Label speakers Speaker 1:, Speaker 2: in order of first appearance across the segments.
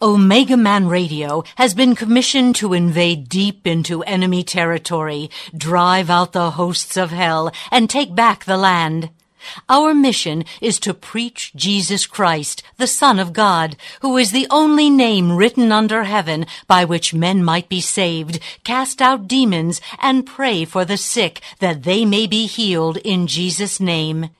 Speaker 1: Omega Man Radio has been commissioned to invade deep into enemy territory, drive out the hosts of hell, and take back the land. Our mission is to preach Jesus Christ, the Son of God, who is the only name written under heaven by which men might be saved, cast out demons, and pray for the sick that they may be healed in Jesus' name.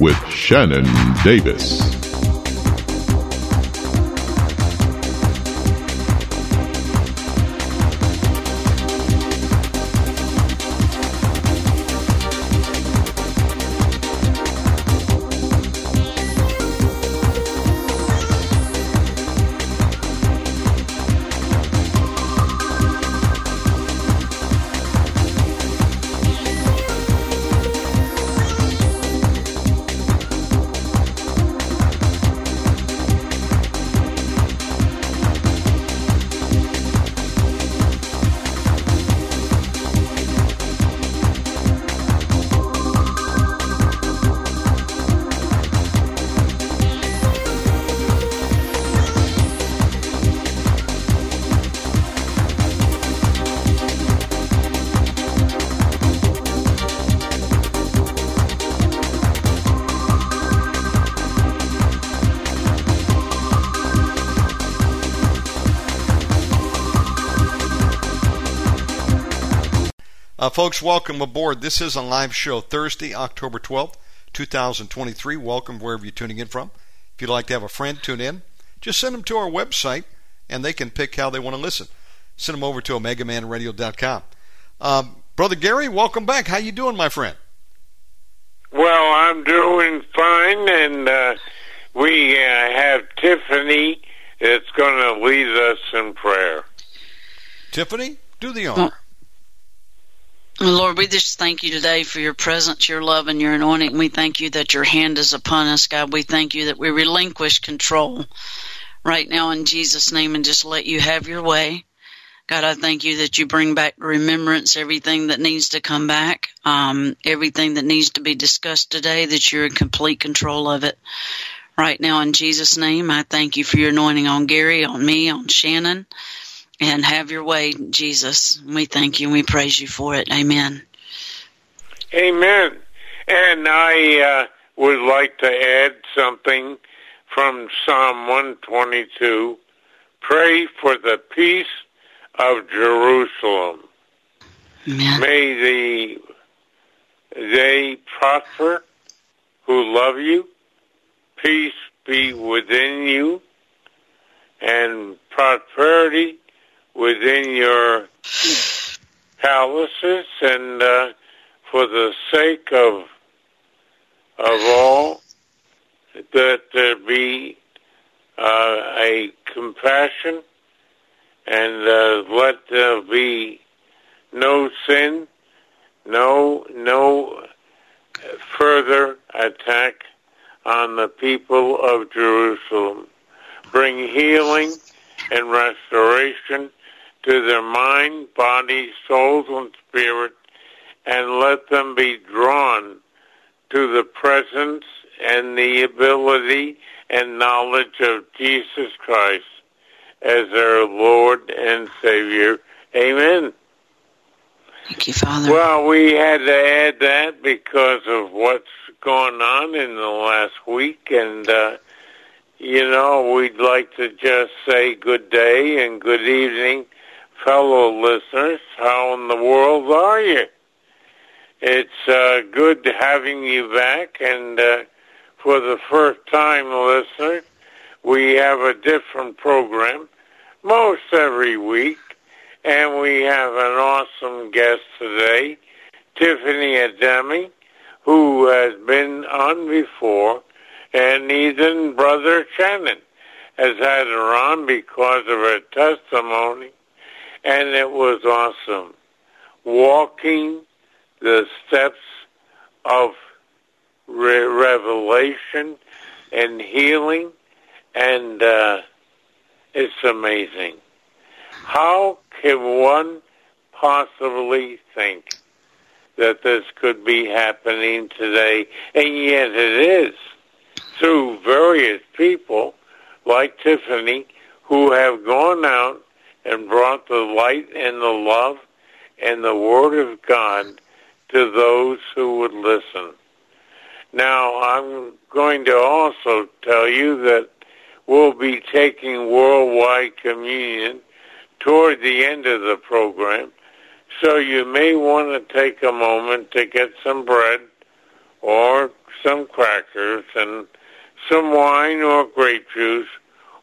Speaker 2: with Shannon Davis.
Speaker 3: Folks, welcome aboard. This is a live show, Thursday, October 12th, 2023. Welcome wherever you're tuning in from. If you'd like to have a friend tune in, just send them to our website and they can pick how they want to listen. Send them over to omegamanradio.com. Um, Brother Gary, welcome back. How you doing, my friend?
Speaker 4: Well, I'm doing fine, and uh, we uh, have Tiffany that's going to lead us in prayer.
Speaker 3: Tiffany, do the honor.
Speaker 5: Lord, we just thank you today for your presence, your love, and your anointing. We thank you that your hand is upon us, God. We thank you that we relinquish control right now in Jesus' name and just let you have your way. God, I thank you that you bring back remembrance everything that needs to come back, um, everything that needs to be discussed today, that you're in complete control of it. Right now, in Jesus' name, I thank you for your anointing on Gary, on me, on Shannon and have your way, Jesus. We thank you and we praise you for it. Amen.
Speaker 4: Amen. And I uh, would like to add something from Psalm 122. Pray for the peace of Jerusalem.
Speaker 5: Amen.
Speaker 4: May the they prosper who love you. Peace be within you and prosperity within your palaces and uh, for the sake of of all that there be uh, a compassion and uh, let there be no sin, no no further attack on the people of Jerusalem. Bring healing and restoration to their mind, body, souls, and spirit, and let them be drawn to the presence and the ability and knowledge of Jesus Christ as their Lord and Savior. Amen.
Speaker 5: Thank you, Father.
Speaker 4: Well, we had to add that because of what's gone on in the last week, and uh, you know, we'd like to just say good day and good evening, fellow listeners. How in the world are you? It's uh, good having you back, and uh, for the first time, listeners, we have a different program most every week, and we have an awesome guest today, Tiffany Adeimy, who has been on before, and even Brother Shannon has had her on because of her testimony, and it was awesome. Walking the steps of re- revelation and healing, and uh, it's amazing. How can one possibly think that this could be happening today? And yet it is through various people like Tiffany who have gone out and brought the light and the love and the Word of God to those who would listen. Now, I'm going to also tell you that we'll be taking worldwide communion toward the end of the program, so you may want to take a moment to get some bread or some crackers and some wine or grape juice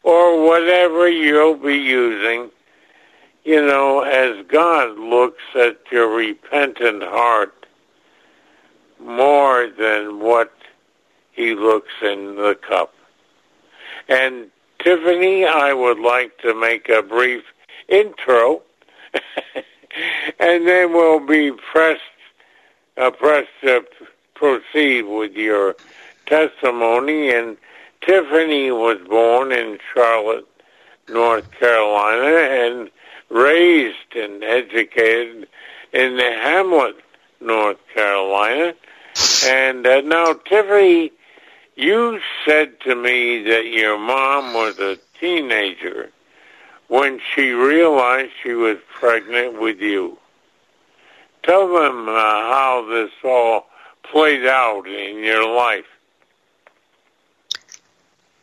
Speaker 4: or whatever you'll be using, you know, as God looks at your repentant heart more than what he looks in the cup. And Tiffany, I would like to make a brief intro, and then we'll be pressed, uh, pressed to proceed with your testimony. And Tiffany was born in Charlotte, North Carolina, and raised and educated in the Hamlet, North Carolina. And uh, now, Tiffany, you said to me that your mom was a teenager when she realized she was pregnant with you. Tell them uh, how this all played out in your life.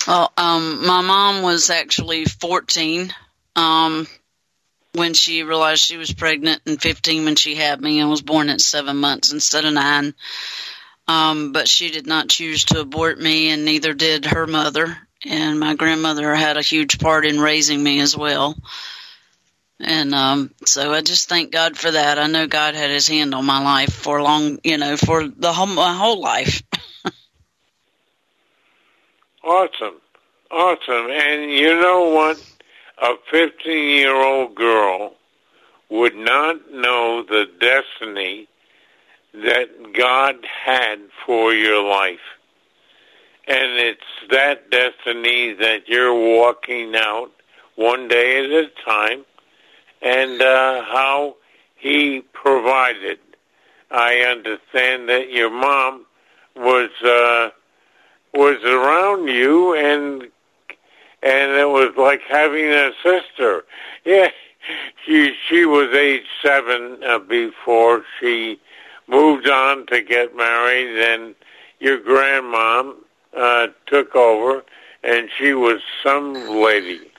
Speaker 5: Well, um, my mom was actually 14 um, when she realized she was pregnant, and 15 when she had me, and was born at seven months instead of nine. Um, but she did not choose to abort me, and neither did her mother. And my grandmother had a huge part in raising me as well. And um, so I just thank God for that. I know God had His hand on my life for long, you know, for the whole my whole life.
Speaker 4: Awesome. Awesome. And you know what? A 15 year old girl would not know the destiny that God had for your life. And it's that destiny that you're walking out one day at a time and uh, how He provided. I understand that your mom was uh, was around you and and it was like having a sister. Yeah, she she was age seven uh, before she moved on to get married, and your grandmom uh, took over, and she was some lady.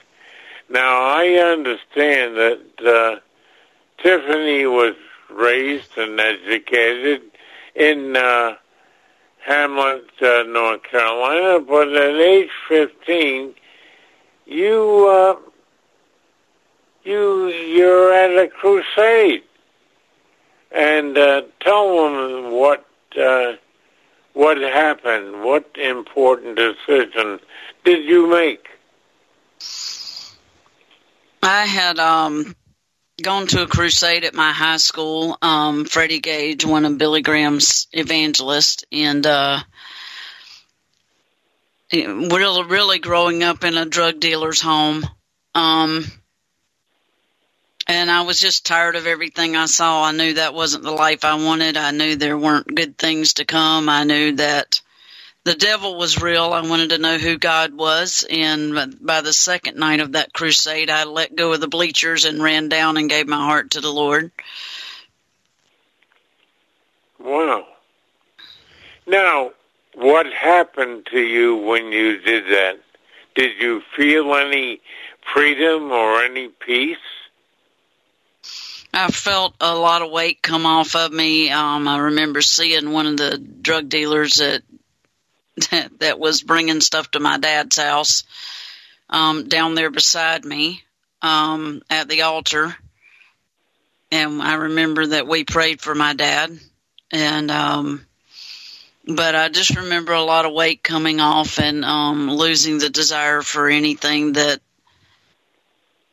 Speaker 4: Now I understand that uh, Tiffany was raised and educated in. Uh, Hamlet, uh, North Carolina, but at age 15, you, uh, you, you're at a crusade. And, uh, tell them what, uh, what happened. What important decision did you make?
Speaker 5: I had, um, gone to a crusade at my high school. Um, Freddie Gage, one of Billy Graham's evangelists, and uh, really, really growing up in a drug dealer's home. Um, and I was just tired of everything I saw. I knew that wasn't the life I wanted. I knew there weren't good things to come. I knew that the devil was real. I wanted to know who God was. And by the second night of that crusade, I let go of the bleachers and ran down and gave my heart to the Lord.
Speaker 4: Wow. Now, what happened to you when you did that? Did you feel any freedom or any peace?
Speaker 5: I felt a lot of weight come off of me. Um, I remember seeing one of the drug dealers that that was bringing stuff to my dad's house um, down there beside me um, at the altar, and I remember that we prayed for my dad, and um, but I just remember a lot of weight coming off and um, losing the desire for anything that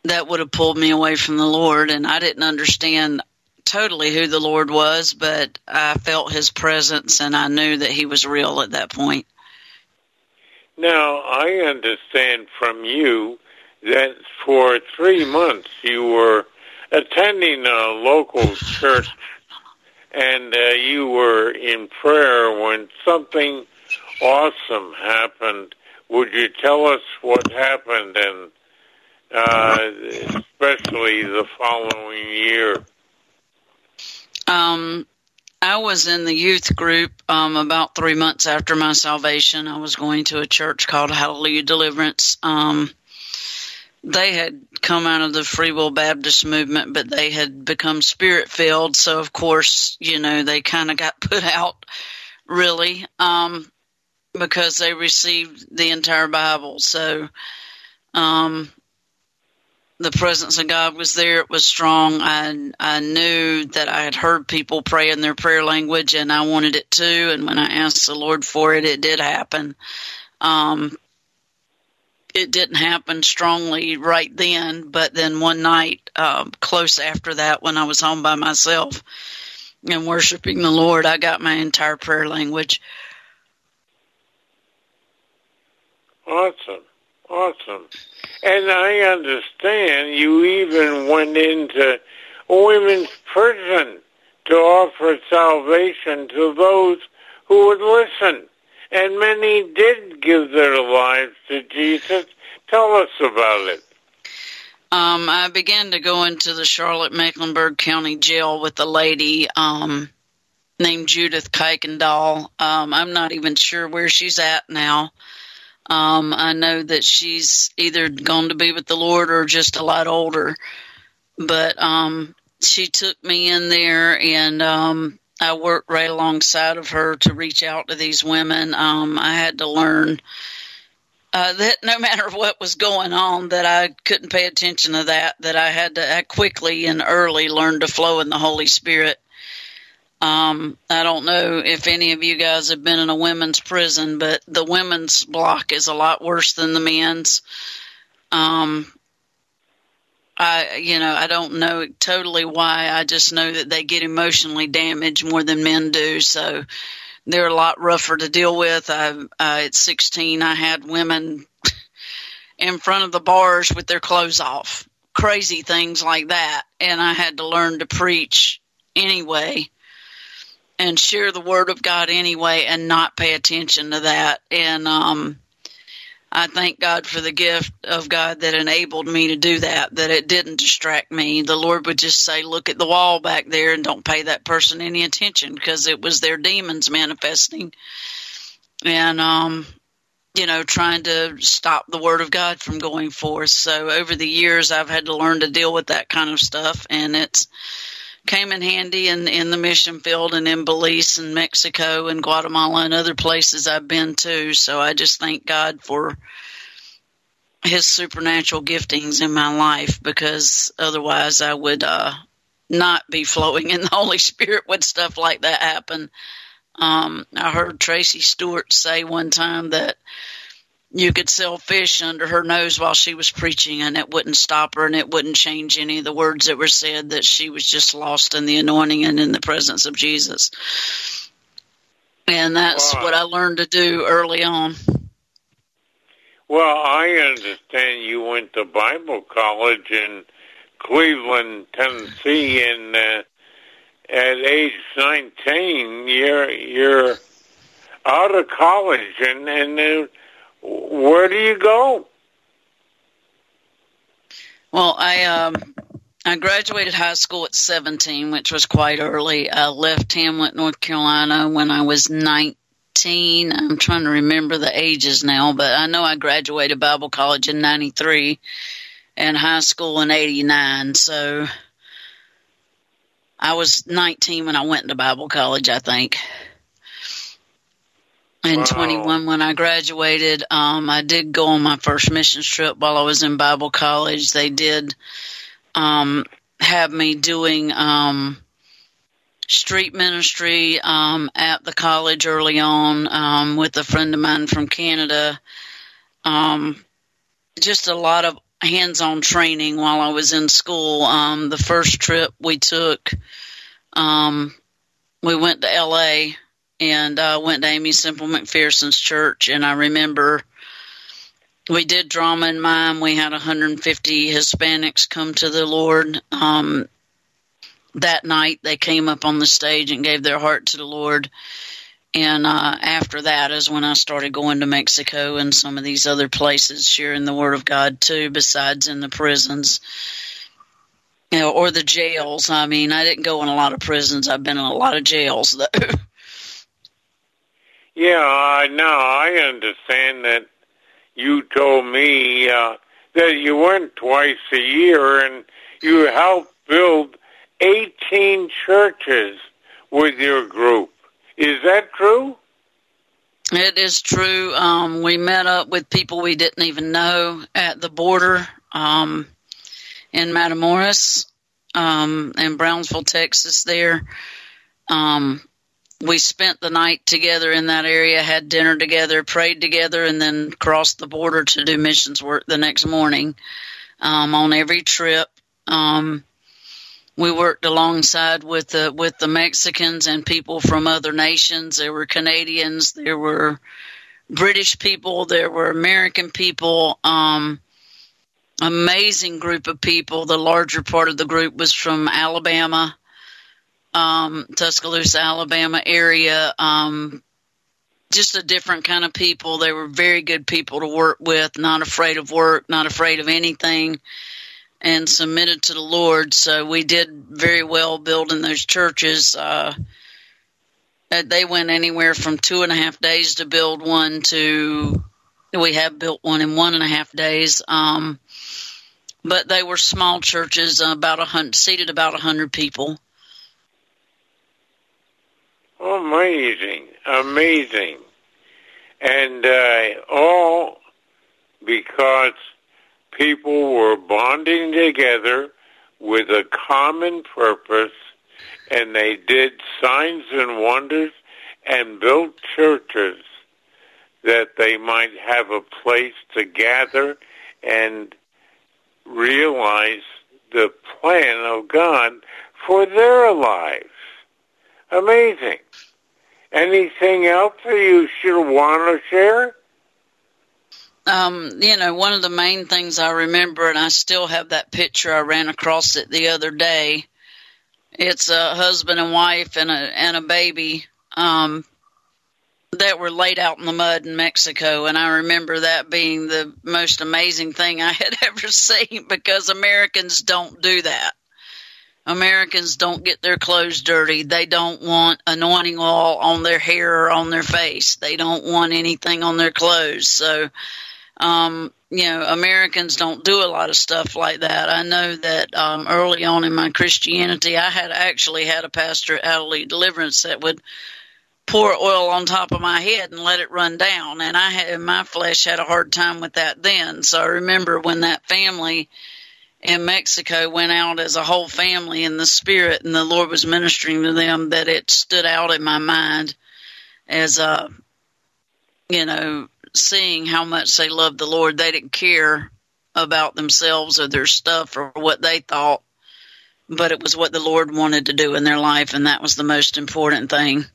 Speaker 5: that would have pulled me away from the Lord. And I didn't understand totally who the Lord was, but I felt his presence and I knew that he was real at that point.
Speaker 4: Now, I understand from you that for three months you were attending a local church and uh, you were in prayer when something awesome happened. Would you tell us what happened and uh, especially the following year?
Speaker 5: Um, I was in the youth group um, about three months after my salvation. I was going to a church called Hallelujah Deliverance. Um, they had come out of the Free Will Baptist movement, but they had become spirit filled. So, of course, you know, they kind of got put out really um, because they received the entire Bible. So, um, the presence of God was there. It was strong. I I knew that I had heard people pray in their prayer language, and I wanted it too. And when I asked the Lord for it, it did happen. Um, it didn't happen strongly right then, but then one night, um, close after that, when I was home by myself and worshiping the Lord, I got my entire prayer language.
Speaker 4: Awesome, awesome. And I understand you even went into women's prison to offer salvation to those who would listen. And many did give their lives to Jesus. Tell us about it.
Speaker 5: Um, I began to go into the Charlotte Mecklenburg County Jail with a lady um, named Judith Kuykendall. Um, I'm not even sure where she's at now. Um, I know that she's either gone to be with the Lord or just a lot older. But um, she took me in there, and um, I worked right alongside of her to reach out to these women. Um, I had to learn uh, that no matter what was going on, that I couldn't pay attention to that. That I had to I quickly and early learn to flow in the Holy Spirit um, I don't know if any of you guys have been in a women's prison, but the women's block is a lot worse than the men's. Um, I, you know, I don't know totally why. I just know that they get emotionally damaged more than men do. So they're a lot rougher to deal with. I, uh, at 16, I had women in front of the bars with their clothes off, crazy things like that. And I had to learn to preach anyway and share the word of God anyway and not pay attention to that. And um, I thank God for the gift of God that enabled me to do that, that it didn't distract me. The Lord would just say, Look at the wall back there and don't pay that person any attention because it was their demons manifesting. And, um, you know, trying to stop the word of God from going forth. So over the years, I've had to learn to deal with that kind of stuff, and it's came in handy in in the mission field and in Belize and Mexico and Guatemala and other places I've been to. So I just thank God for his supernatural giftings in my life because otherwise I would uh not be flowing in the Holy Spirit when stuff like that happen. Um, I heard Tracy Stewart say one time that you could sell fish under her nose while she was preaching and it wouldn't stop her and it wouldn't change any of the words that were said that she was just lost in the anointing and in the presence of Jesus. And that's wow. what I learned to do early on.
Speaker 4: Well, I understand you went to Bible college in Cleveland, Tennessee, and uh, at age nineteen, you're you're out of college, and and uh, where do you go?
Speaker 5: Well, I um I graduated high school at 17, which was quite early. I left Hamlet, North Carolina when I was 19. I'm trying to remember the ages now, but I know I graduated Bible college in 93 and high school in 89. So I was 19 when I went to Bible college, I think. And
Speaker 4: Wow.
Speaker 5: 21 when I graduated. Um, I did go on my first mission trip while I was in Bible college. They did um, have me doing um, street ministry um, at the college early on um, with a friend of mine from Canada. Um, just a lot of hands-on training while I was in school. Um, the first trip we took, um, we went to L.A. and uh, went to Aimee Semple McPherson's church, and I remember we did drama and mime. We had 150 Hispanics come to the Lord. Um, that night, they came up on the stage and gave their heart to the Lord. And uh, after that is when I started going to Mexico and some of these other places, sharing the Word of God too, besides in the prisons. You know, or the jails. I mean, I didn't go in a lot of prisons. I've been in a lot of jails, though.
Speaker 4: Yeah, I now I understand that you told me uh, that you went twice a year and you helped build 18 churches with your group. Is that true?
Speaker 5: It is true. Um, we met up with people we didn't even know at the border um, in Matamoros um, in Brownsville, Texas. There, um, we spent the night together in that area, had dinner together, prayed together, and then crossed the border to do missions work the next morning. Um, on every trip, um, we worked alongside with the with the Mexicans and people from other nations. There were Canadians, there were British people, there were American people. Um, amazing group of people. The larger part of the group was from Alabama, um, Tuscaloosa, Alabama area. Um, just a different kind of people. They were very good people to work with, not afraid of work, not afraid of anything and submitted to the Lord. So we did very well building those churches. Uh, they went anywhere from two and a half days to build one to we have built one in one and a half days. Um, but they were small churches, about a hundred seated about a hundred people.
Speaker 4: Amazing, amazing. And uh, all because people were bonding together with a common purpose and they did signs and wonders and built churches that they might have a place to gather and realize the plan of God for their lives. Amazing. Anything else that you should want to share?
Speaker 5: Um, you know, one of the main things I remember, and I still have that picture. I ran across it the other day. It's a husband and wife and a and a baby um, that were laid out in the mud in Mexico, and I remember that being the most amazing thing I had ever seen because Americans don't do that. Americans don't get their clothes dirty. They don't want anointing oil on their hair or on their face. They don't want anything on their clothes. So, um, you know, Americans don't do a lot of stuff like that. I know that um, early on in my Christianity, I had actually had a pastor at Hallelujah Deliverance that would pour oil on top of my head and let it run down, and I had my flesh had a hard time with that then. So I remember when that family in Mexico went out as a whole family in the spirit, and the Lord was ministering to them. That it stood out in my mind as a, you know, seeing how much they loved the Lord. They didn't care about themselves or their stuff or what they thought, but it was what the Lord wanted to do in their life, and that was the most important thing.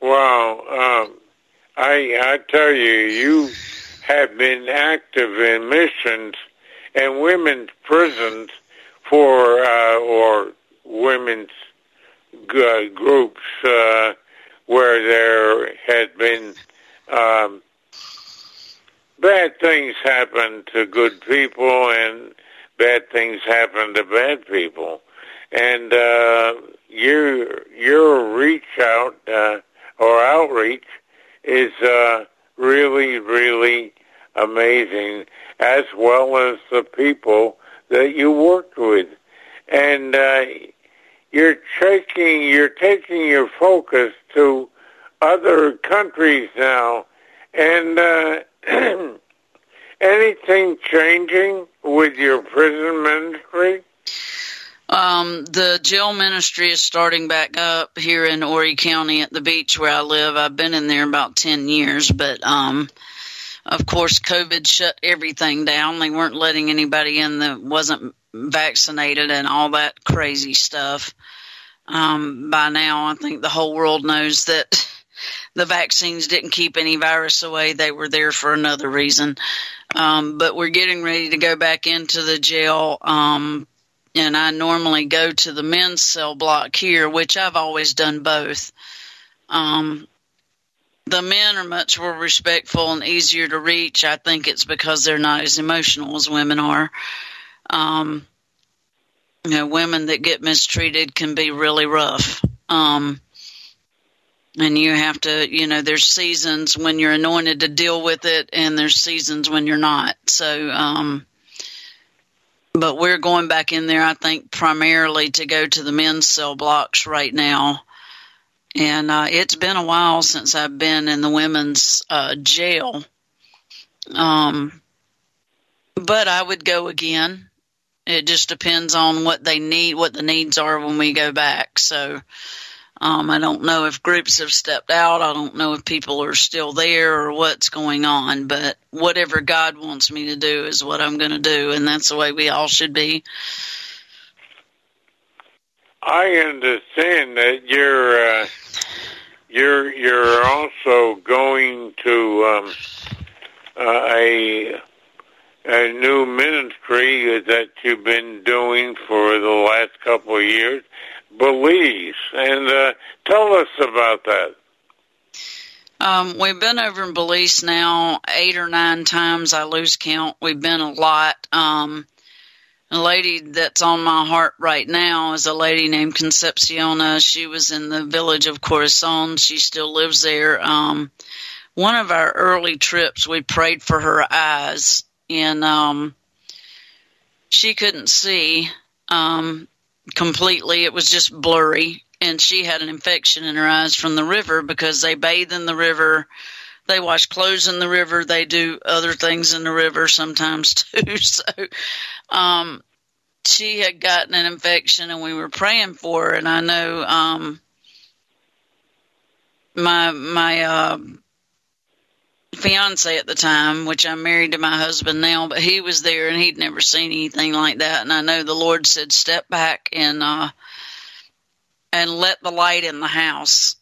Speaker 4: Wow, um, I I tell you, you have been active in missions and women's prisons for uh, or women's g- groups uh, where there had been um, bad things happen to good people, and bad things happen to bad people. And uh, your your reach out uh, or outreach is uh, really really amazing, as well as the people that you worked with, and uh, you're taking you're taking your focus to other countries now, and uh, anything changing with your prison ministry?
Speaker 5: Um, the jail ministry is starting back up here in Horry County at the beach where I live. I've been in there about 10 years, but, um, of course, COVID shut everything down. They weren't letting anybody in that wasn't vaccinated and all that crazy stuff. Um, by now, I think the whole world knows that the vaccines didn't keep any virus away. They were there for another reason. Um, but we're getting ready to go back into the jail. Um, and I normally go to the men's cell block here, which I've always done both. Um, the men are much more respectful and easier to reach. I think it's because they're not as emotional as women are. Um, you know, women that get mistreated can be really rough. Um, and you have to, you know, there's seasons when you're anointed to deal with it, and there's seasons when you're not. So, um, but we're going back in there, I think, primarily to go to the men's cell blocks right now. And uh, it's been a while since I've been in the women's uh, jail. Um, but I would go again. It just depends on what they need, what the needs are when we go back. So, um, I don't know if groups have stepped out. I don't know if people are still there or what's going on, but whatever God wants me to do is what I'm going to do, and that's the way we all should be.
Speaker 4: I understand that you're uh, you're you're also going to um, uh, a a new ministry that you've been doing for the last couple of years Belize, and uh, tell us about that.
Speaker 5: Um, we've been over in Belize now eight or nine times. I lose count. We've been a lot. Um, a lady that's on my heart right now is a lady named Concepciona. She was in the village of Corazon. She still lives there. Um, one of our early trips, we prayed for her eyes, and um, she couldn't see. Um, completely. It was just blurry. And she had an infection in her eyes from the river because they bathe in the river. They wash clothes in the river. They do other things in the river sometimes too. So, um, she had gotten an infection and we were praying for her. And I know, um, my, my, uh, fiance at the time, which I'm married to my husband now, but he was there and he'd never seen anything like that. And I know the Lord said, step back and, uh, and let the light in the house,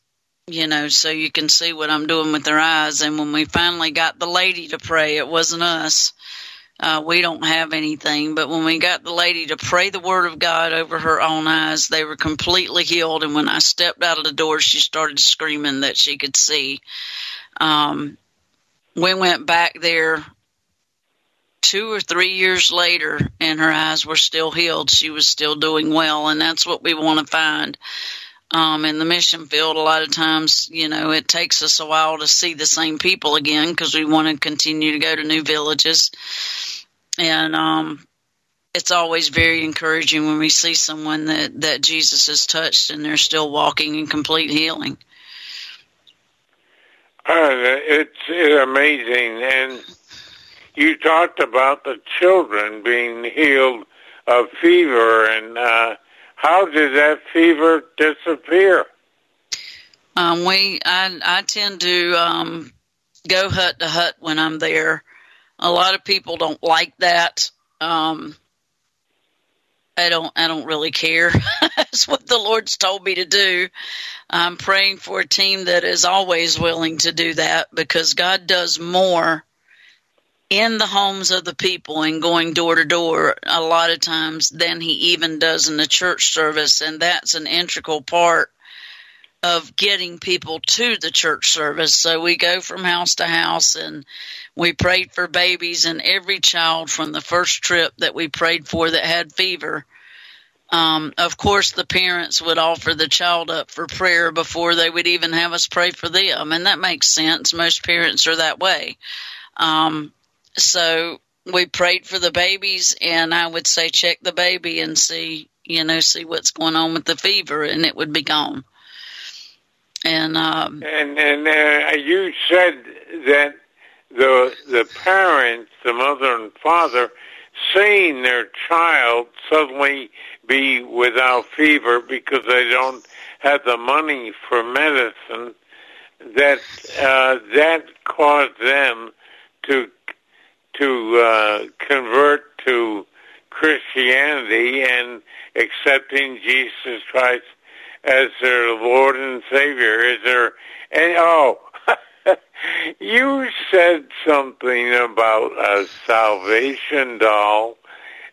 Speaker 5: you know, so you can see what I'm doing with their eyes. And when we finally got the lady to pray, it wasn't us. Uh, we don't have anything, but when we got the lady to pray the word of God over her own eyes, they were completely healed. And when I stepped out of the door, she started screaming that she could see. Um, we went back there two or three years later and her eyes were still healed. She was still doing well. And that's what we want to find. Um, in the mission field, a lot of times, you know, it takes us a while to see the same people again because we want to continue to go to new villages. And, um, it's always very encouraging when we see someone that, that Jesus has touched and they're still walking in complete healing.
Speaker 4: Uh, it's, it's amazing. And you talked about the children being healed of fever, and uh, how did that fever disappear?
Speaker 5: Um, we, I, I tend to um, go hut to hut when I'm there. A lot of people don't like that. Um, I don't, I don't really care. That's what the Lord's told me to do. I'm praying for a team that is always willing to do that because God does more in the homes of the people and going door to door a lot of times than he even does in the church service. And that's an integral part of getting people to the church service. So we go from house to house and we prayed for babies and every child from the first trip that we prayed for that had fever. Um, of course, the parents would offer the child up for prayer before they would even have us pray for them, and that makes sense. Most parents are that way. Um, so we prayed for the babies, and I would say check the baby and see, you know, see what's going on with the fever, and it would be gone. And um,
Speaker 4: and and uh, you said that the the parents, the mother and father, seeing their child suddenly be without fever because they don't have the money for medicine, that uh, that caused them to to uh, convert to Christianity and accepting Jesus Christ as their Lord and Savior. Is there? And oh, you said something about a salvation doll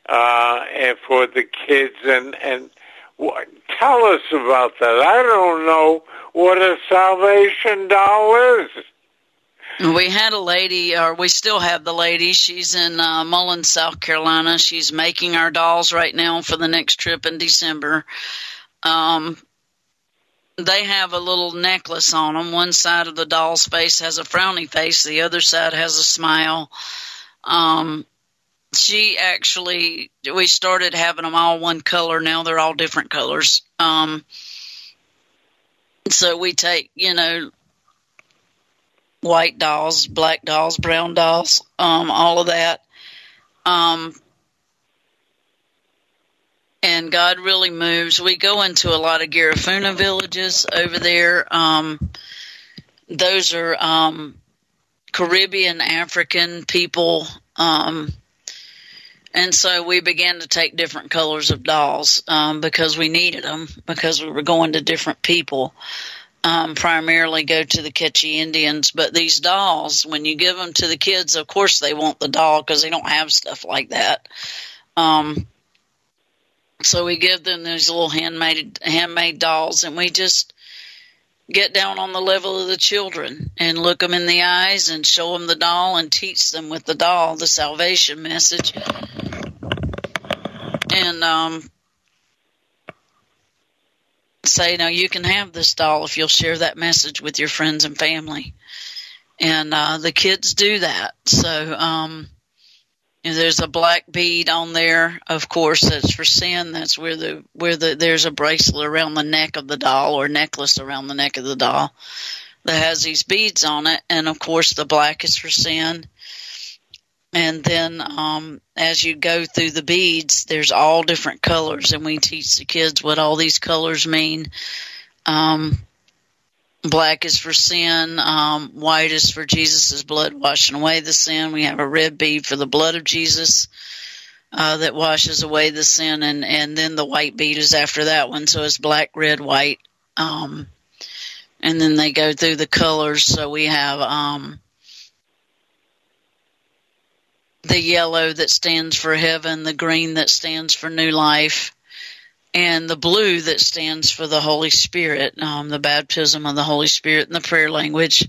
Speaker 4: uh, and for the kids, and and what, tell us about that. I don't know what a salvation doll is.
Speaker 5: We had a lady, or we still have the lady. She's in uh, Mullins, South Carolina. She's making our dolls right now for the next trip in December. Um, they have a little necklace on them. One side of the doll's face has a frowny face, the other side has a smile. Um, she actually, we started having them all one color. Now they're all different colors. Um, so we take, you know, white dolls, black dolls, brown dolls, um, all of that. Um, and God really moves. We go into a lot of Garifuna villages over there. Um, those are um, Caribbean African people. Um, and so we began to take different colors of dolls um, because we needed them because we were going to different people. Um, primarily go to the Quechua Indians, but these dolls, when you give them to the kids, of course they want the doll because they don't have stuff like that. Um, so we give them these little handmade handmade dolls, and we just get down on the level of the children and look them in the eyes and show them the doll and teach them with the doll the salvation message. And um, say, "Now you can have this doll if you'll share that message with your friends and family. And uh, the kids do that. So um, there's a black bead on there, of course, that's for sin. That's where the where the there's a bracelet around the neck of the doll or necklace around the neck of the doll that has these beads on it, and of course the black is for sin. And then um, as you go through the beads, there's all different colors, and we teach the kids what all these colors mean. Um, Black is for sin. Um, white is for Jesus' blood washing away the sin. We have a red bead for the blood of Jesus uh, that washes away the sin, and and then the white bead is after that one. So it's black, red, white, um, and then they go through the colors. So we have um, the yellow that stands for heaven, the green that stands for new life and the blue that stands for the Holy Spirit, um, the baptism of the Holy Spirit in the prayer language.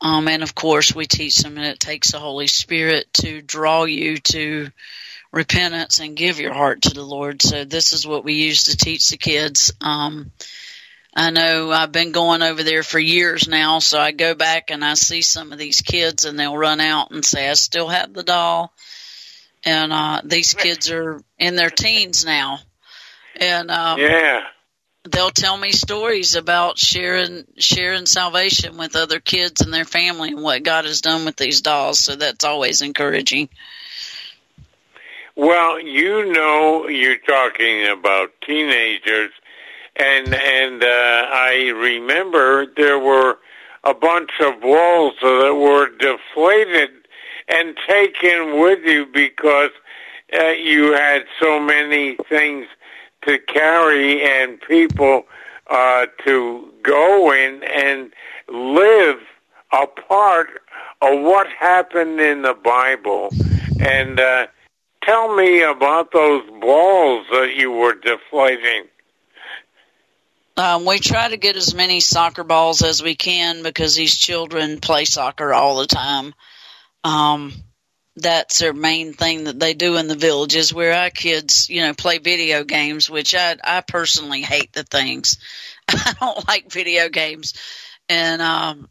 Speaker 5: Um, and of course, we teach them that it takes the Holy Spirit to draw you to repentance and give your heart to the Lord. So this is what we use to teach the kids. Um, I know I've been going over there for years now, so I go back and I see some of these kids and they'll run out and say, I still have the doll. And, uh, these kids are in their teens now and um,
Speaker 4: yeah,
Speaker 5: they'll tell me stories about sharing sharing salvation with other kids and their family and what God has done with these dolls. So that's always encouraging.
Speaker 4: Well, you know, you're talking about teenagers, and and uh, I remember there were a bunch of walls that were deflated and taken with you because uh, you had so many things to carry and people uh, to go in and live a part of what happened in the Bible. And uh, tell me about those balls that you were deflating.
Speaker 5: Um, we try to get as many soccer balls as we can because these children play soccer all the time. Um, that's their main thing that they do in the villages where our kids, you know, play video games, which I, I personally hate the things. I don't like video games. And, um,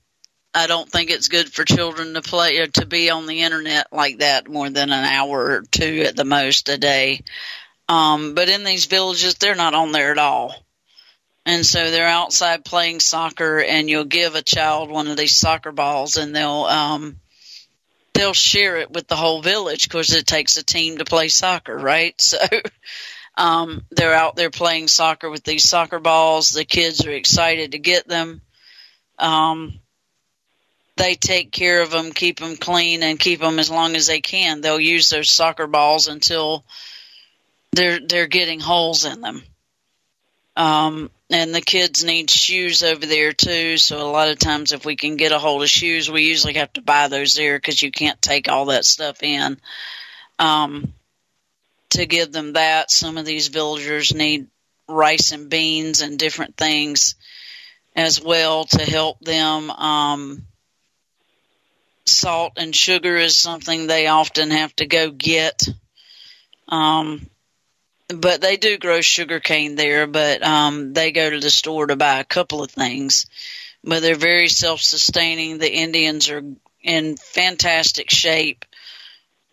Speaker 5: I don't think it's good for children to play or to be on the internet like that more than an hour or two at the most a day. Um, but in these villages, they're not on there at all. And so they're outside playing soccer and you'll give a child one of these soccer balls and they'll, um, they'll share it with the whole village because it takes a team to play soccer, right? So, um, they're out there playing soccer with these soccer balls. The kids are excited to get them. Um, they take care of them, keep them clean, and keep them as long as they can. They'll use those soccer balls until they're they're getting holes in them. Um, and the kids need shoes over there too. So a lot of times, if we can get a hold of shoes, we usually have to buy those there because you can't take all that stuff in. Um, to give them that, some of these villagers need rice and beans and different things as well to help them. Um, salt and sugar is something they often have to go get. Um, but they do grow sugar cane there, but um, they go to the store to buy a couple of things. But they're very self-sustaining. The Indians are in fantastic shape.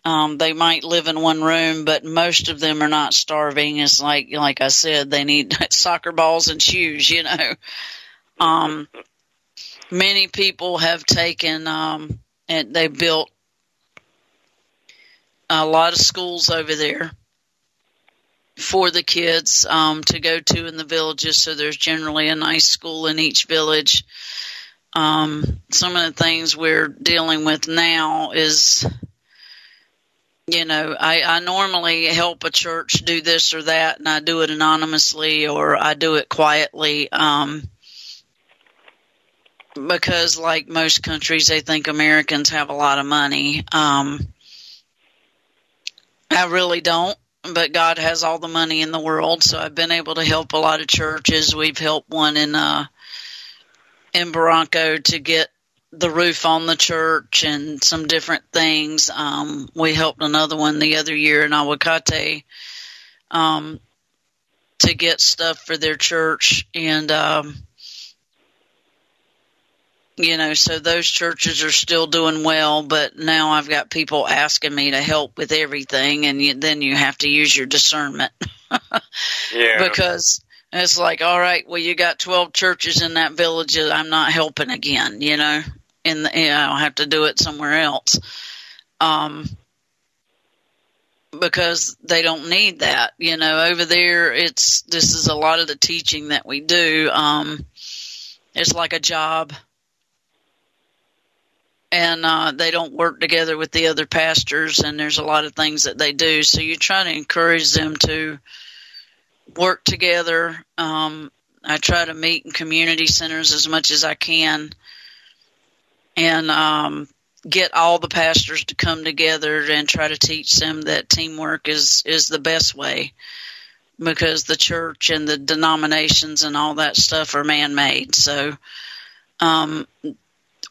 Speaker 5: Um, they might live in one room, but most of them are not starving. It's like, like I said, they need soccer balls and shoes, you know. Um, many people have taken, um, and they built a lot of schools over there for the kids um, to go to in the villages. So there's generally a nice school in each village. Um, some of the things we're dealing with now is, you know, I, I normally help a church do this or that, and I do it anonymously or I do it quietly. Um, because, like most countries, they think Americans have a lot of money. Um, I really don't but God has all the money in the world, so I've been able to help a lot of churches. We've helped one in uh in Barranco to get the roof on the church and some different things. Um we helped another one the other year in Aguacate um to get stuff for their church and um you know, so those churches are still doing well, but now I've got people asking me to help with everything, and you, then you have to use your discernment.
Speaker 4: yeah.
Speaker 5: Because it's like, all right, well, you got 12 churches in that village, I'm not helping again, you know, and you know, I'll have to do it somewhere else. Um, because they don't need that, you know, over there, it's, this is a lot of the teaching that we do. Um, it's like a job and uh, they don't work together with the other pastors, and there's a lot of things that they do. So you try to encourage them to work together. Um, I try to meet in community centers as much as I can, and um, get all the pastors to come together and try to teach them that teamwork is is the best way because the church and the denominations and all that stuff are man made. So um,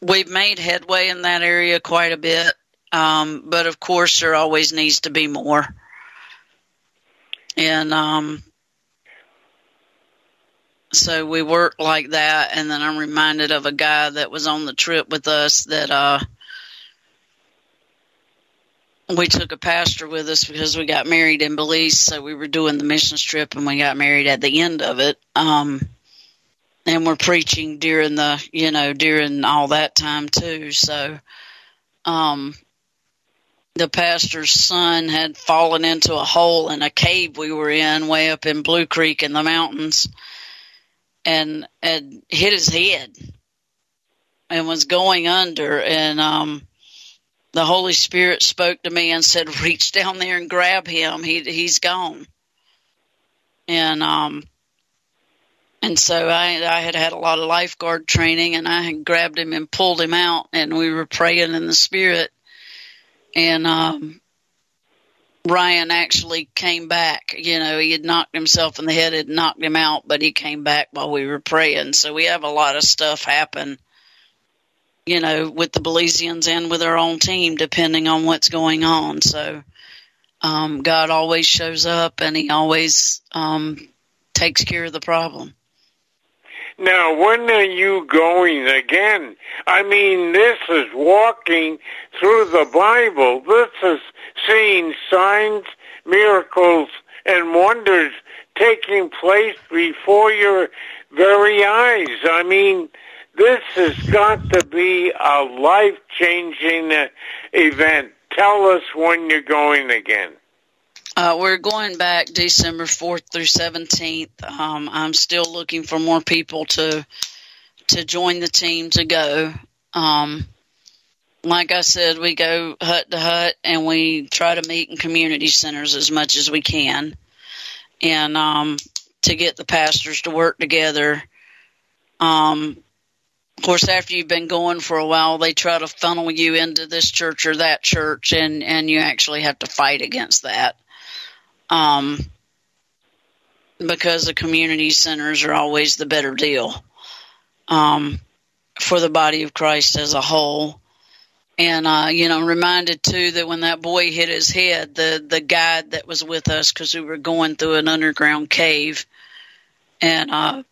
Speaker 5: we've made headway in that area quite a bit, um, but of course there always needs to be more. And um, so we work like that, and then I'm reminded of a guy that was on the trip with us that uh, we took a pastor with us because we got married in Belize, so we were doing the missions trip, and we got married at the end of it. Um, and we're preaching during the you know during all that time too. So um the pastor's son had fallen into a hole in a cave we were in way up in blue creek in the mountains and had hit his head and was going under. And um the holy spirit spoke to me and said reach down there and grab him. He he's gone. And um and so I, I had had a lot of lifeguard training and I had grabbed him and pulled him out and we were praying in the spirit. And, um, Ryan actually came back. You know, he had knocked himself in the head, had knocked him out, but he came back while we were praying. So we have a lot of stuff happen, you know, with the Belizeans and with our own team, depending on what's going on. So um, God always shows up and he always um, takes care of the problem.
Speaker 4: Now, when are you going again? I mean, this is walking through the Bible. This is seeing signs, miracles, and wonders taking place before your very eyes. I mean, this has got to be a life-changing event. Tell us when you're going again.
Speaker 5: Uh, we're going back December 4th through 17th. Um, I'm still looking for more people to to join the team to go. Um, like I said, we go hut to hut and we try to meet in community centers as much as we can, and um, to get the pastors to work together. Um, of course, after you've been going for a while, they try to funnel you into this church or that church, and and you actually have to fight against that um, because the community centers are always the better deal um, for the body of Christ as a whole. And uh, you know, reminded too that when that boy hit his head, the the guide that was with us because we were going through an underground cave and uh,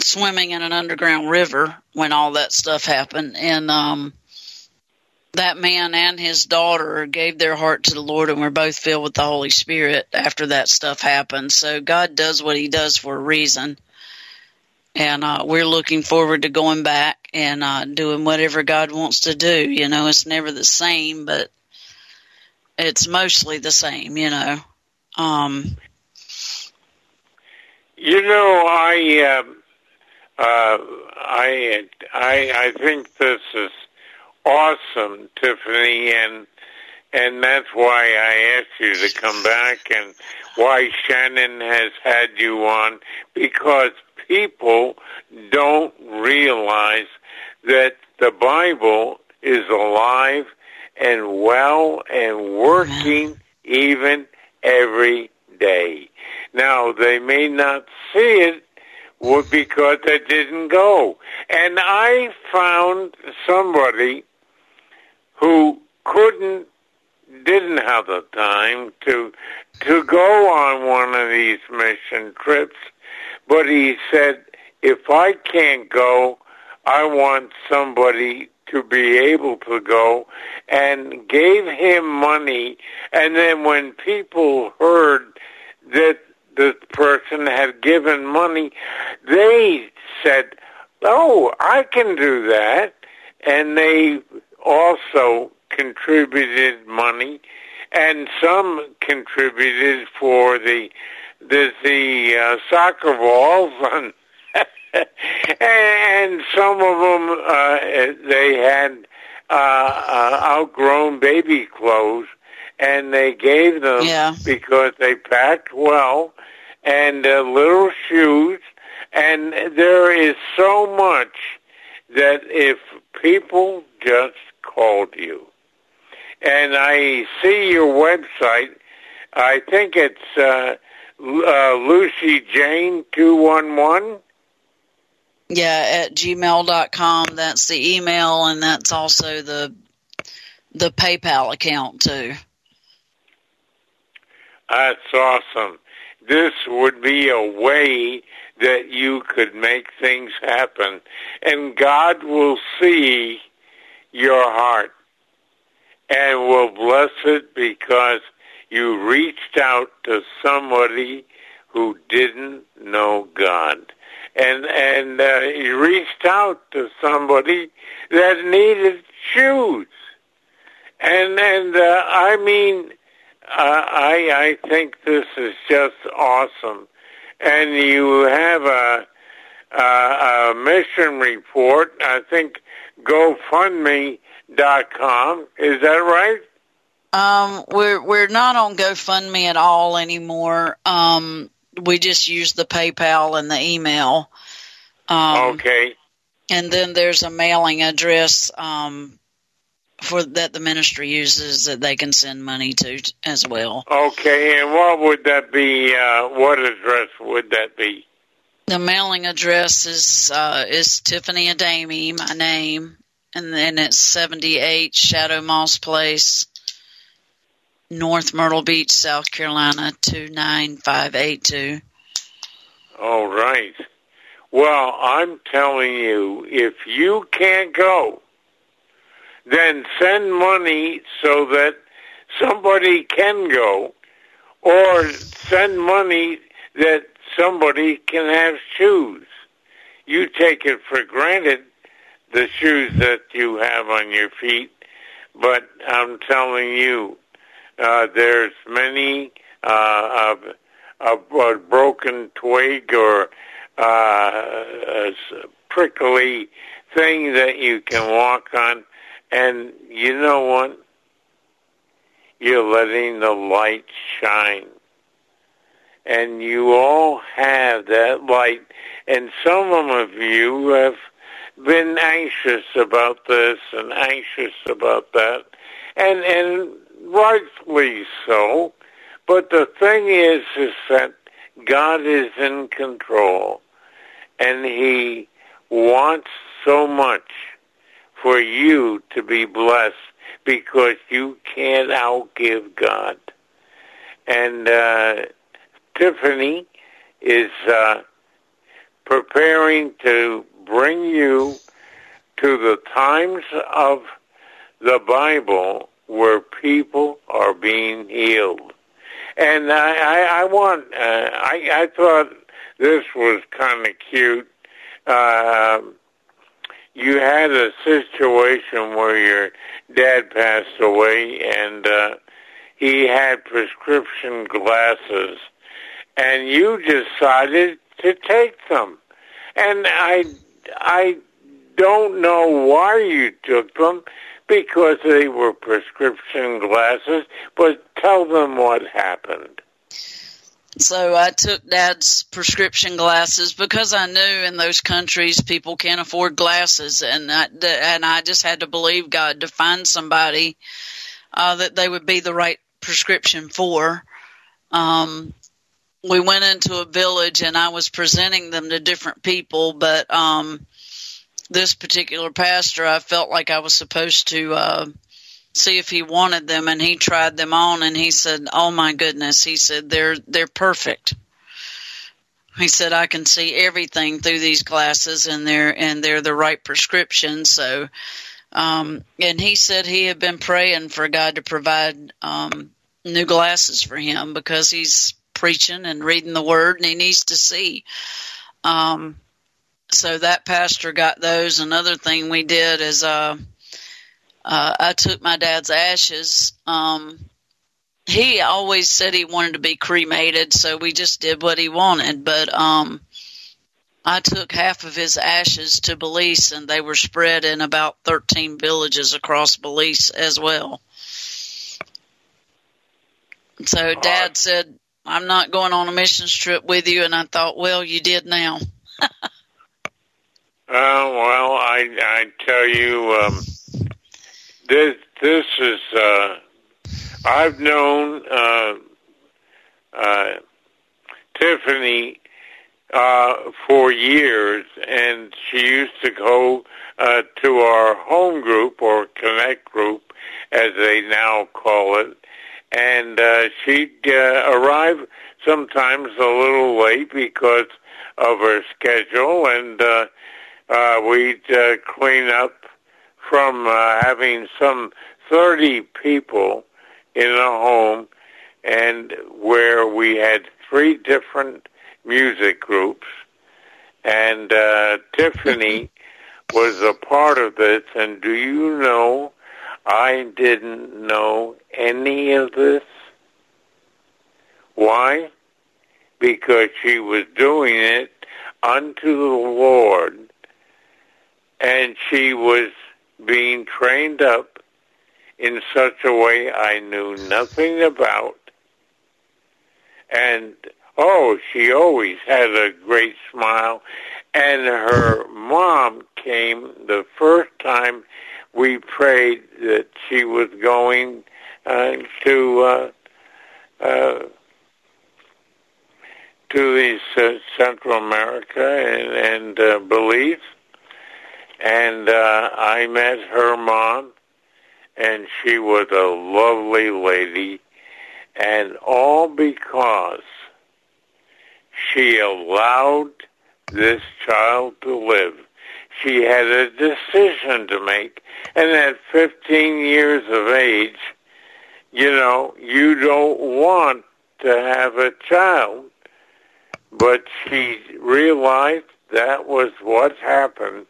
Speaker 5: swimming in an underground river when all that stuff happened, and um, that man and his daughter gave their heart to the Lord and were both filled with the Holy Spirit after that stuff happened. So God does what He does for a reason. And uh, we're looking forward to going back and uh, doing whatever God wants to do. You know, it's never the same, but it's mostly the same, you know. Um,
Speaker 4: you know, I, uh, uh, I, I, I think this is awesome, Tiffany, and and that's why I asked you to come back and why Shannon has had you on because people don't realize that the Bible is alive and well and working even every day. Now, they may not see it because they didn't go. And I found somebody who couldn't didn't have the time to to go on one of these mission trips but he said if i can't go i want somebody to be able to go and gave him money. And then when people heard that the person had given money they said oh i can do that. And they also contributed money, and some contributed for the the, the uh, soccer balls, and, and some of them uh, they had uh, uh, outgrown baby clothes, and they gave them
Speaker 5: yeah.
Speaker 4: because they packed well, and uh, little shoes, and there is so much that if people just called you. And I see your website. I think it's uh, uh, Lucy Jane two one one.
Speaker 5: Yeah, at gmail.com. That's the email, and that's also the the PayPal account too.
Speaker 4: That's awesome. This would be a way that you could make things happen, and God will see your heart and will bless it because you reached out to somebody who didn't know God. And and uh, you reached out to somebody that needed shoes. And and uh, I mean uh, I I think this is just awesome. And you have a a, a mission report. I think GoFundMe.com. Is that right?
Speaker 5: Um, we're we're not on GoFundMe at all anymore. Um, we just use the PayPal and the email. Um,
Speaker 4: okay.
Speaker 5: And then there's a mailing address um, for that the ministry uses that they can send money to as well.
Speaker 4: Okay, and what would that be? Uh, what address would that be?
Speaker 5: The mailing address is uh, is Tiffany Adeimy, my name, and then it's seventy eight Shadow Moss Place, North Myrtle Beach, South Carolina two nine five eight two.
Speaker 4: All right. Well, I'm telling you, if you can't go, then send money so that somebody can go, or send money that somebody can have shoes. You take it for granted, the shoes that you have on your feet, but I'm telling you, uh, there's many uh, a, a broken twig or uh, prickly thing that you can walk on. And you know what? You're letting the light shine. And you all have that light. And some of you have been anxious about this and anxious about that. And, and rightly so. But the thing is, is that God is in control and he wants so much for you to be blessed because you can't outgive God. And uh, Tiffany is uh, preparing to bring you to the times of the Bible where people are being healed. And I, I, I want, uh, I, I thought this was kind of cute. Uh, you had a situation where your dad passed away and uh, he had prescription glasses and you decided to take them. And I, I don't know why you took them because they were prescription glasses, but tell them what happened.
Speaker 5: So I took dad's prescription glasses because I knew in those countries people can't afford glasses and I, and I just had to believe God to find somebody uh, that they would be the right prescription for. Um, we went into a village and I was presenting them to different people, but um, this particular pastor, I felt like I was supposed to uh, see if he wanted them and he tried them on and he said, "Oh my goodness." He said, "They're they're perfect." He said, "I can see everything through these glasses and they're and they're the right prescription." So um and he said he had been praying for God to provide um new glasses for him because he's preaching and reading the word and he needs to see. Um so that pastor got those. Another thing we did is uh uh, I took my dad's ashes. Um, he always said he wanted to be cremated, so we just did what he wanted. But um, I took half of his ashes to Belize, and they were spread in about 13 villages across Belize as well. So Dad said, I'm not going on a missions trip with you, and I thought, well, you did now.
Speaker 4: uh, well, I I tell you, um, this this is uh, I've known uh, uh, Tiffany uh, for years, and she used to go uh, to our home group or connect group, as they now call it, and uh, she'd uh, arrive sometimes a little late because of her schedule, and uh, uh, we'd uh, clean up from uh, having some 30 people in a home and where we had three different music groups. And uh, Tiffany was a part of this. And do you know I didn't know any of this why because she was doing it unto the Lord and she was being trained up in such a way I knew nothing about. And oh, she always had a great smile. And her mom came the first time we prayed that she was going uh, to uh, uh, to these uh, Central America and, and uh, Belize. And uh, I met her mom, and she was a lovely lady, and all because she allowed this child to live. She had a decision to make, and at 15 years of age, you know, you don't want to have a child, but she realized that was what happened,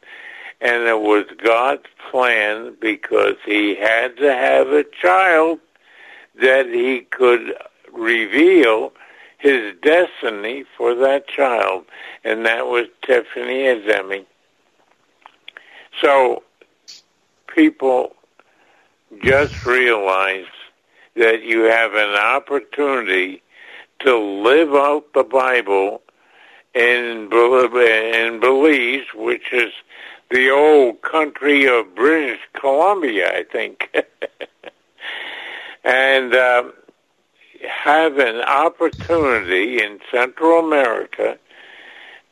Speaker 4: and it was God's plan because he had to have a child that he could reveal his destiny for that child, and that was Tiffany Adeimy. So people just realize that you have an opportunity to live out the Bible in, in Belize, which is the old country of British Columbia, I think. and uh, have an opportunity in Central America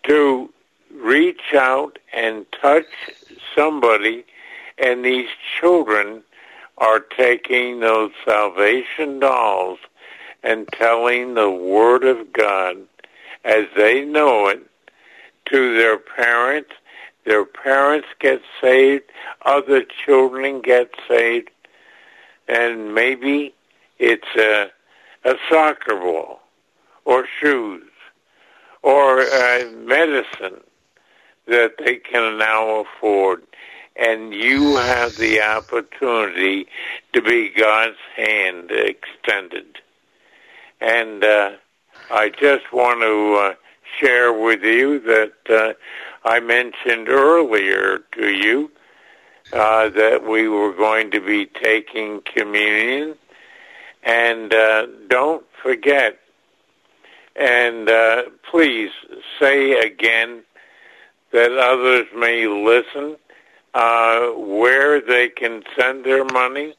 Speaker 4: to reach out and touch somebody, and these children are taking those salvation dolls and telling the Word of God as they know it to their parents. Their parents get saved, other children get saved, and maybe it's a, a soccer ball or shoes or uh, medicine that they can now afford. And you have the opportunity to be God's hand extended. And uh, I just want to uh, share with you that uh, I mentioned earlier to you uh, that we were going to be taking communion. And uh, don't forget, and uh, please say again that others may listen, uh, where they can send their money?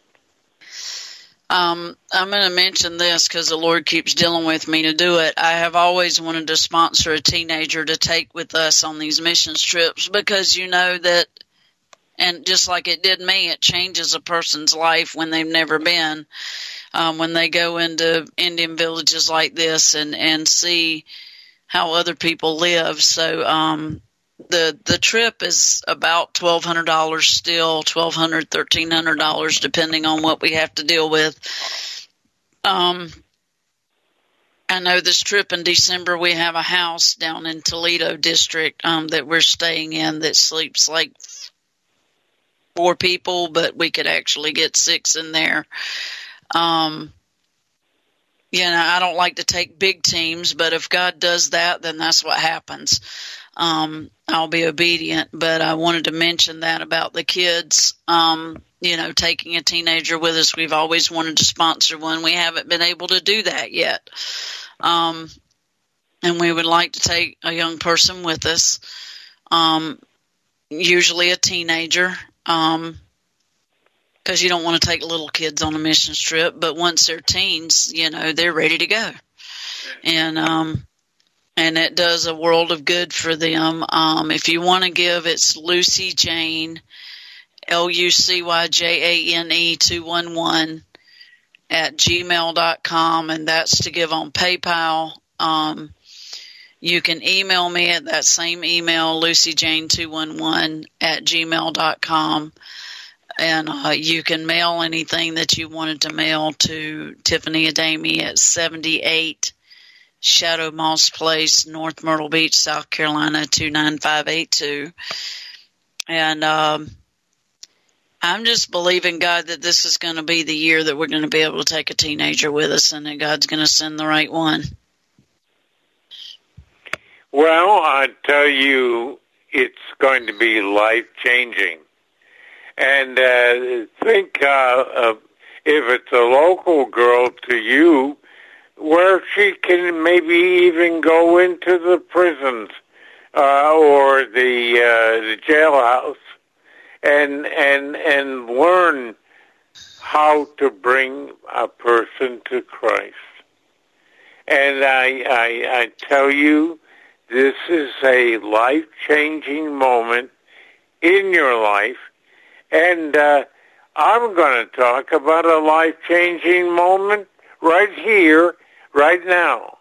Speaker 5: Um, I'm going to mention this because the Lord keeps dealing with me to do it. I have always wanted to sponsor a teenager to take with us on these missions trips because you know that, and just like it did me, it changes a person's life when they've never been. Um, when they go into Indian villages like this and and see how other people live. So um, the the trip is about twelve hundred dollars still, twelve hundred, thirteen hundred dollars, depending on what we have to deal with. Um, I know this trip in December we have a house down in Toledo district um, that we're staying in that sleeps like four people, but we could actually get six in there. Um, you know, I don't like to take big teams, but if God does that, then that's what happens um, I'll be obedient. But I wanted to mention that about the kids. Um, you know, taking a teenager with us. We've always wanted to sponsor one. We haven't been able to do that yet. Um, and we would like to take a young person with us. Um, usually a teenager. Um, because you don't want to take little kids on a mission trip, but once they're teens, you know, they're ready to go. And um and it does a world of good for them. Um, if you want to give, it's Lucy Jane, L U C Y J A N E 211 at gmail.com, and that's to give on PayPal. Um, you can email me at that same email, lucyjane211 at gmail.com. And uh, you can mail anything that you wanted to mail to Tiffany Adeimy at 78 Shadow Moss Place, North Myrtle Beach, South Carolina 29582. And um, I'm just believing God that this is going to be the year that we're going to be able to take a teenager with us and that God's going to send the right one.
Speaker 4: Well, I tell you, it's going to be life changing. And uh, think uh, uh, if it's a local girl to you, where she can maybe even go into the prisons uh, or the uh, the jailhouse and and and learn how to bring a person to Christ. And I I, I tell you this is a life-changing moment in your life, and uh, I'm going to talk about a life-changing moment right here, right now.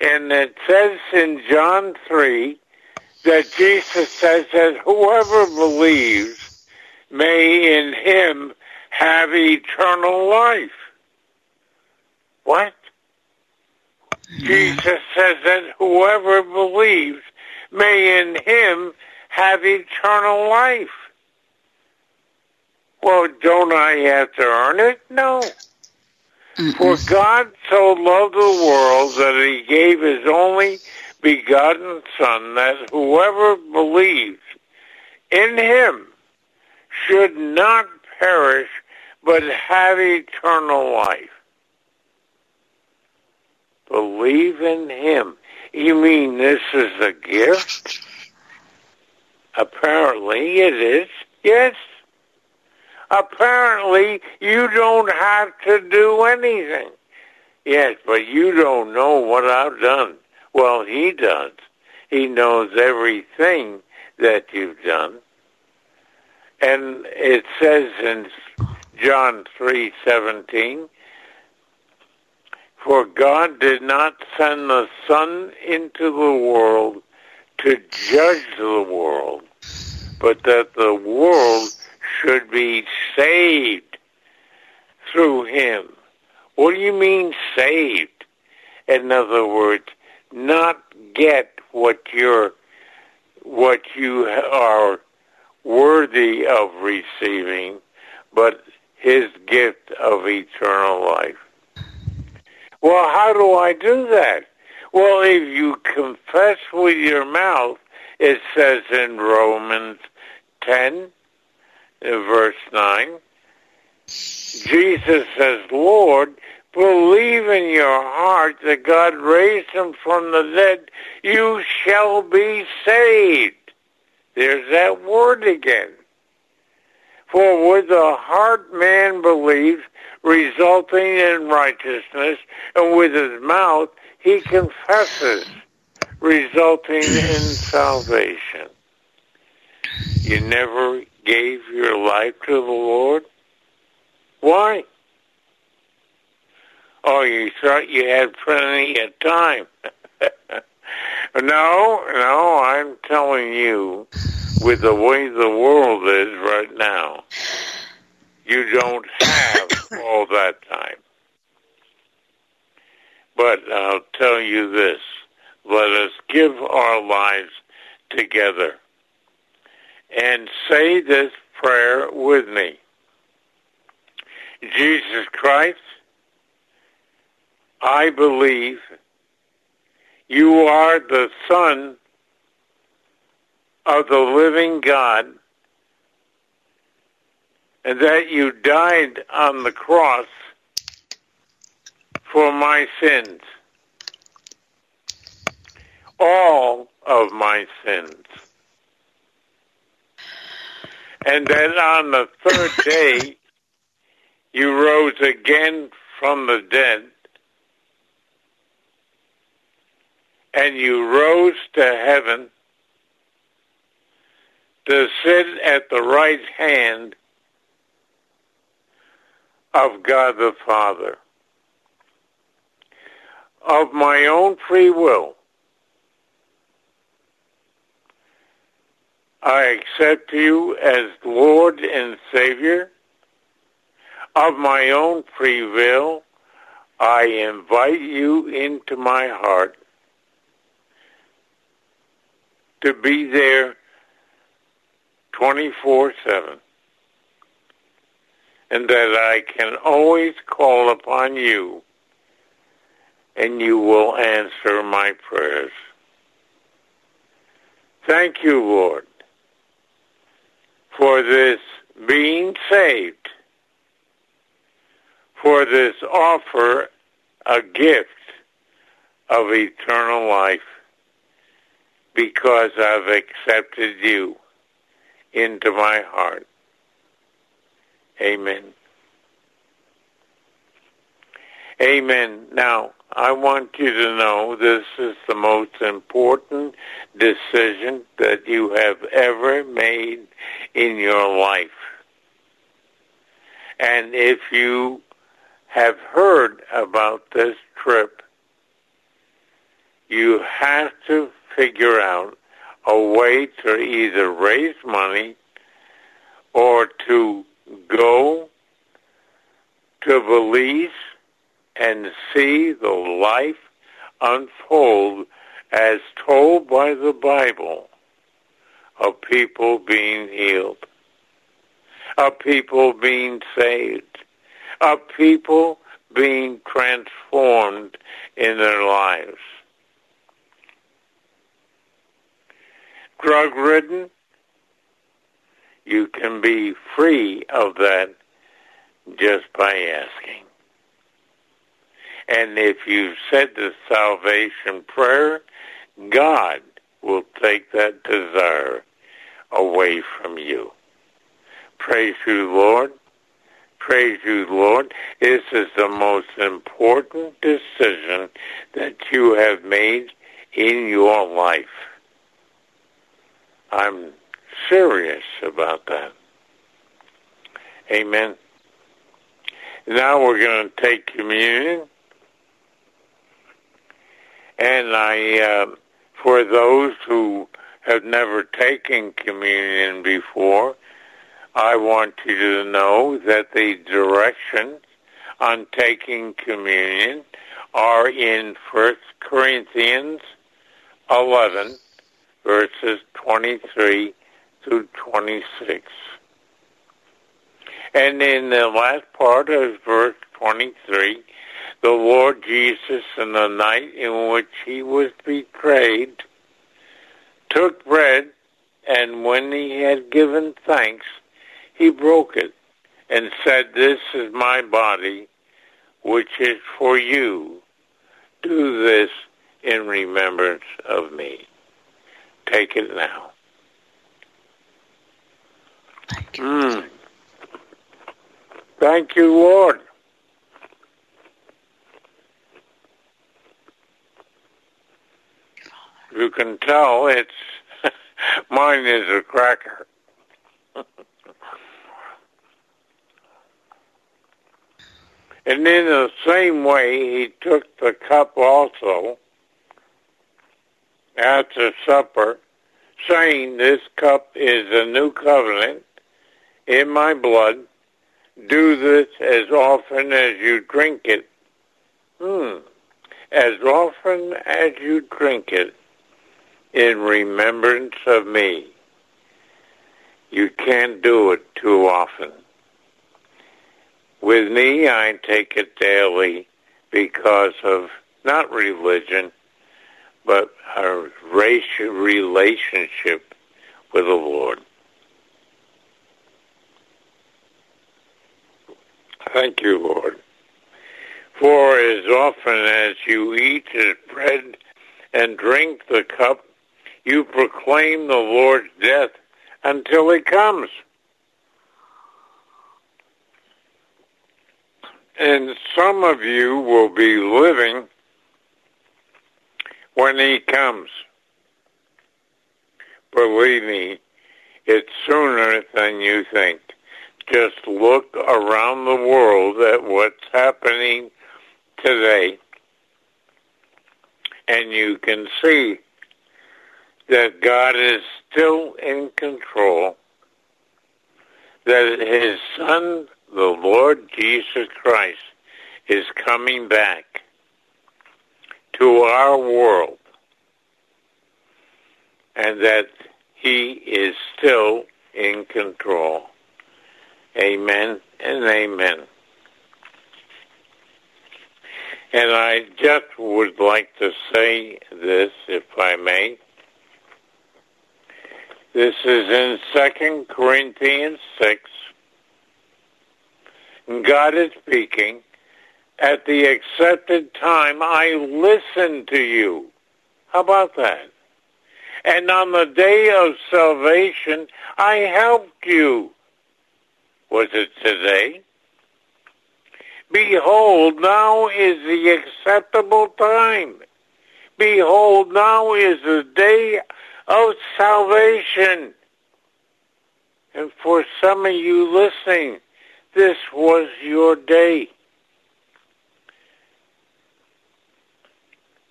Speaker 4: And it says in John 3 that Jesus says that whoever believes may in him have eternal life. What? Jesus says that whoever believes may in him have eternal life. Well, don't I have to earn it? No. Mm-mm. For mm-hmm. God so loved the world that he gave his only begotten Son, that whoever believes in him should not perish, but have eternal life. Believe in him. You mean this is a gift? Apparently it is. Yes. Apparently, you don't have to do anything. Yes, but you don't know what I've done. Well, he does. He knows everything that you've done. And it says in John 3:17, "For God did not send the Son into the world to judge the world, but that the world should be saved through him. What do you mean saved? In other words, not get what you're what you are worthy of receiving, but his gift of eternal life. Well, how do I do that? Well, if you confess with your mouth, it says in Romans 10, verse 9. Jesus says, Lord, believe in your heart that God raised him from the dead, you shall be saved. There's that word again. For with the heart man believes, resulting in righteousness, and with his mouth he confesses, resulting in salvation. You never gave your life to the Lord? Why? Oh, you thought you had plenty of time. no, no, I'm telling you, with the way the world is right now, you don't have all that time. But I'll tell you this, let us give our lives together and say this prayer with me. Jesus Christ, I believe you are the Son of the living God and that you died on the cross for my sins. All of my sins and then on the third day, you rose again from the dead, and you rose to heaven to sit at the right hand of God the Father. Of my own free will, I accept you as Lord and Savior. Of my own free will, I invite you into my heart to be there 24-7 and that I can always call upon you and you will answer my prayers. Thank you, Lord for this being saved, for this offer a gift of eternal life because I've accepted you into my heart. Amen. Amen. Now, I want you to know this is the most important decision that you have ever made in your life. And if you have heard about this trip, you have to figure out a way to either raise money or to go to Belize and see the life unfold as told by the Bible of people being healed, of people being saved, of people being transformed in their lives. Drug ridden, you can be free of that just by asking. And if you said the salvation prayer, God will take that desire away from you. Praise you, Lord. Praise you, Lord. This is the most important decision that you have made in your life. I'm serious about that. Amen. Now we're going to take communion. And I, uh, for those who have never taken communion before, I want you to know that the directions on taking communion are in 1 Corinthians 11, verses 23 through 26. And in the last part of verse 23, the Lord Jesus, in the night in which he was betrayed, took bread, and when he had given thanks, he broke it and said, This is my body, which is for you. Do this in remembrance of me. Take it now.
Speaker 5: Thank you.
Speaker 4: Mm. Thank you, Lord. You can tell it's mine is a cracker. and in the same way, he took the cup also after supper, saying, This cup is a new covenant in my blood. Do this as often as you drink it. Hmm. As often as you drink it in remembrance of me. You can't do it too often. With me, I take it daily because of not religion, but a relationship with the Lord. Thank you, Lord. For as often as you eat his bread and drink the cup, you proclaim the Lord's death until he comes. And some of you will be living when he comes. Believe me, it's sooner than you think. Just look around the world at what's happening today, and you can see that God is still in control, that his Son, the Lord Jesus Christ, is coming back to our world, and that he is still in control. Amen and amen. And I just would like to say this, if I may. This is in Second Corinthians 6. God is speaking. At the accepted time, I listened to you. How about that? And on the day of salvation, I helped you. Was it today? Behold, now is the acceptable time. Behold, now is the day of salvation. And for some of you listening, this was your day.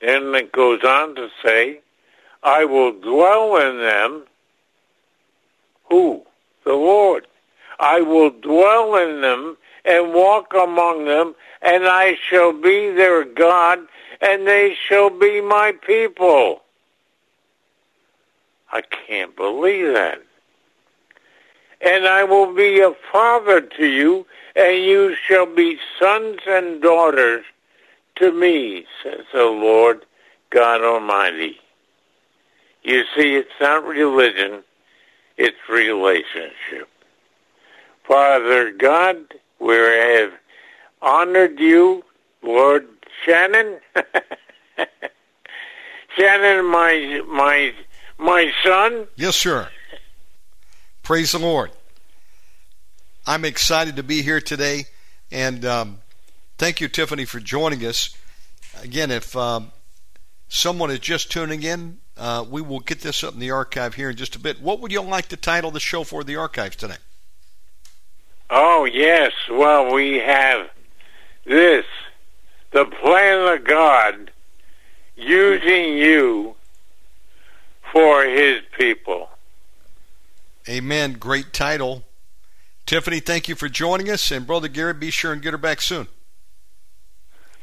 Speaker 4: And it goes on to say, I will dwell in them. Who? The Lord. I will dwell in them and walk among them, and I shall be their God, and they shall be my people. I can't believe that. And I will be a father to you, and you shall be sons and daughters to me, says the Lord God Almighty. You see, it's not religion, it's relationship. Father God, we have honored you, Lord Shannon. Shannon, my my my son.
Speaker 3: Yes, sir. Praise the Lord. I'm excited to be here today, and um, thank you, Tiffany, for joining us. Again, if um, someone is just tuning in, uh, we will get this up in the archive here in just a bit. What would you like to title the show for the archives today?
Speaker 4: Oh, yes. Well, we have this the plan of God using you for his people.
Speaker 3: Amen. Great title. Tiffany, thank you for joining us. And Brother Gary, be sure and get her back soon.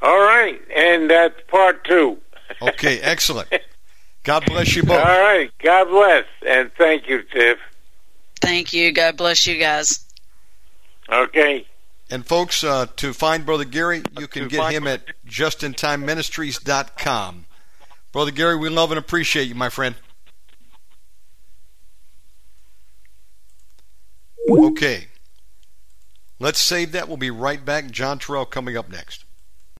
Speaker 4: All right. And that's part two.
Speaker 3: Okay, excellent. God bless you both.
Speaker 4: All right. God bless. And thank you, Tiff.
Speaker 5: Thank you. God bless you guys.
Speaker 4: Okay.
Speaker 3: And folks, uh, to find Brother Gary, you can get him at justintimeministries.com. Brother Gary, we love and appreciate you, my friend. Okay. Let's save that. We'll be right back. John Terrell coming up next.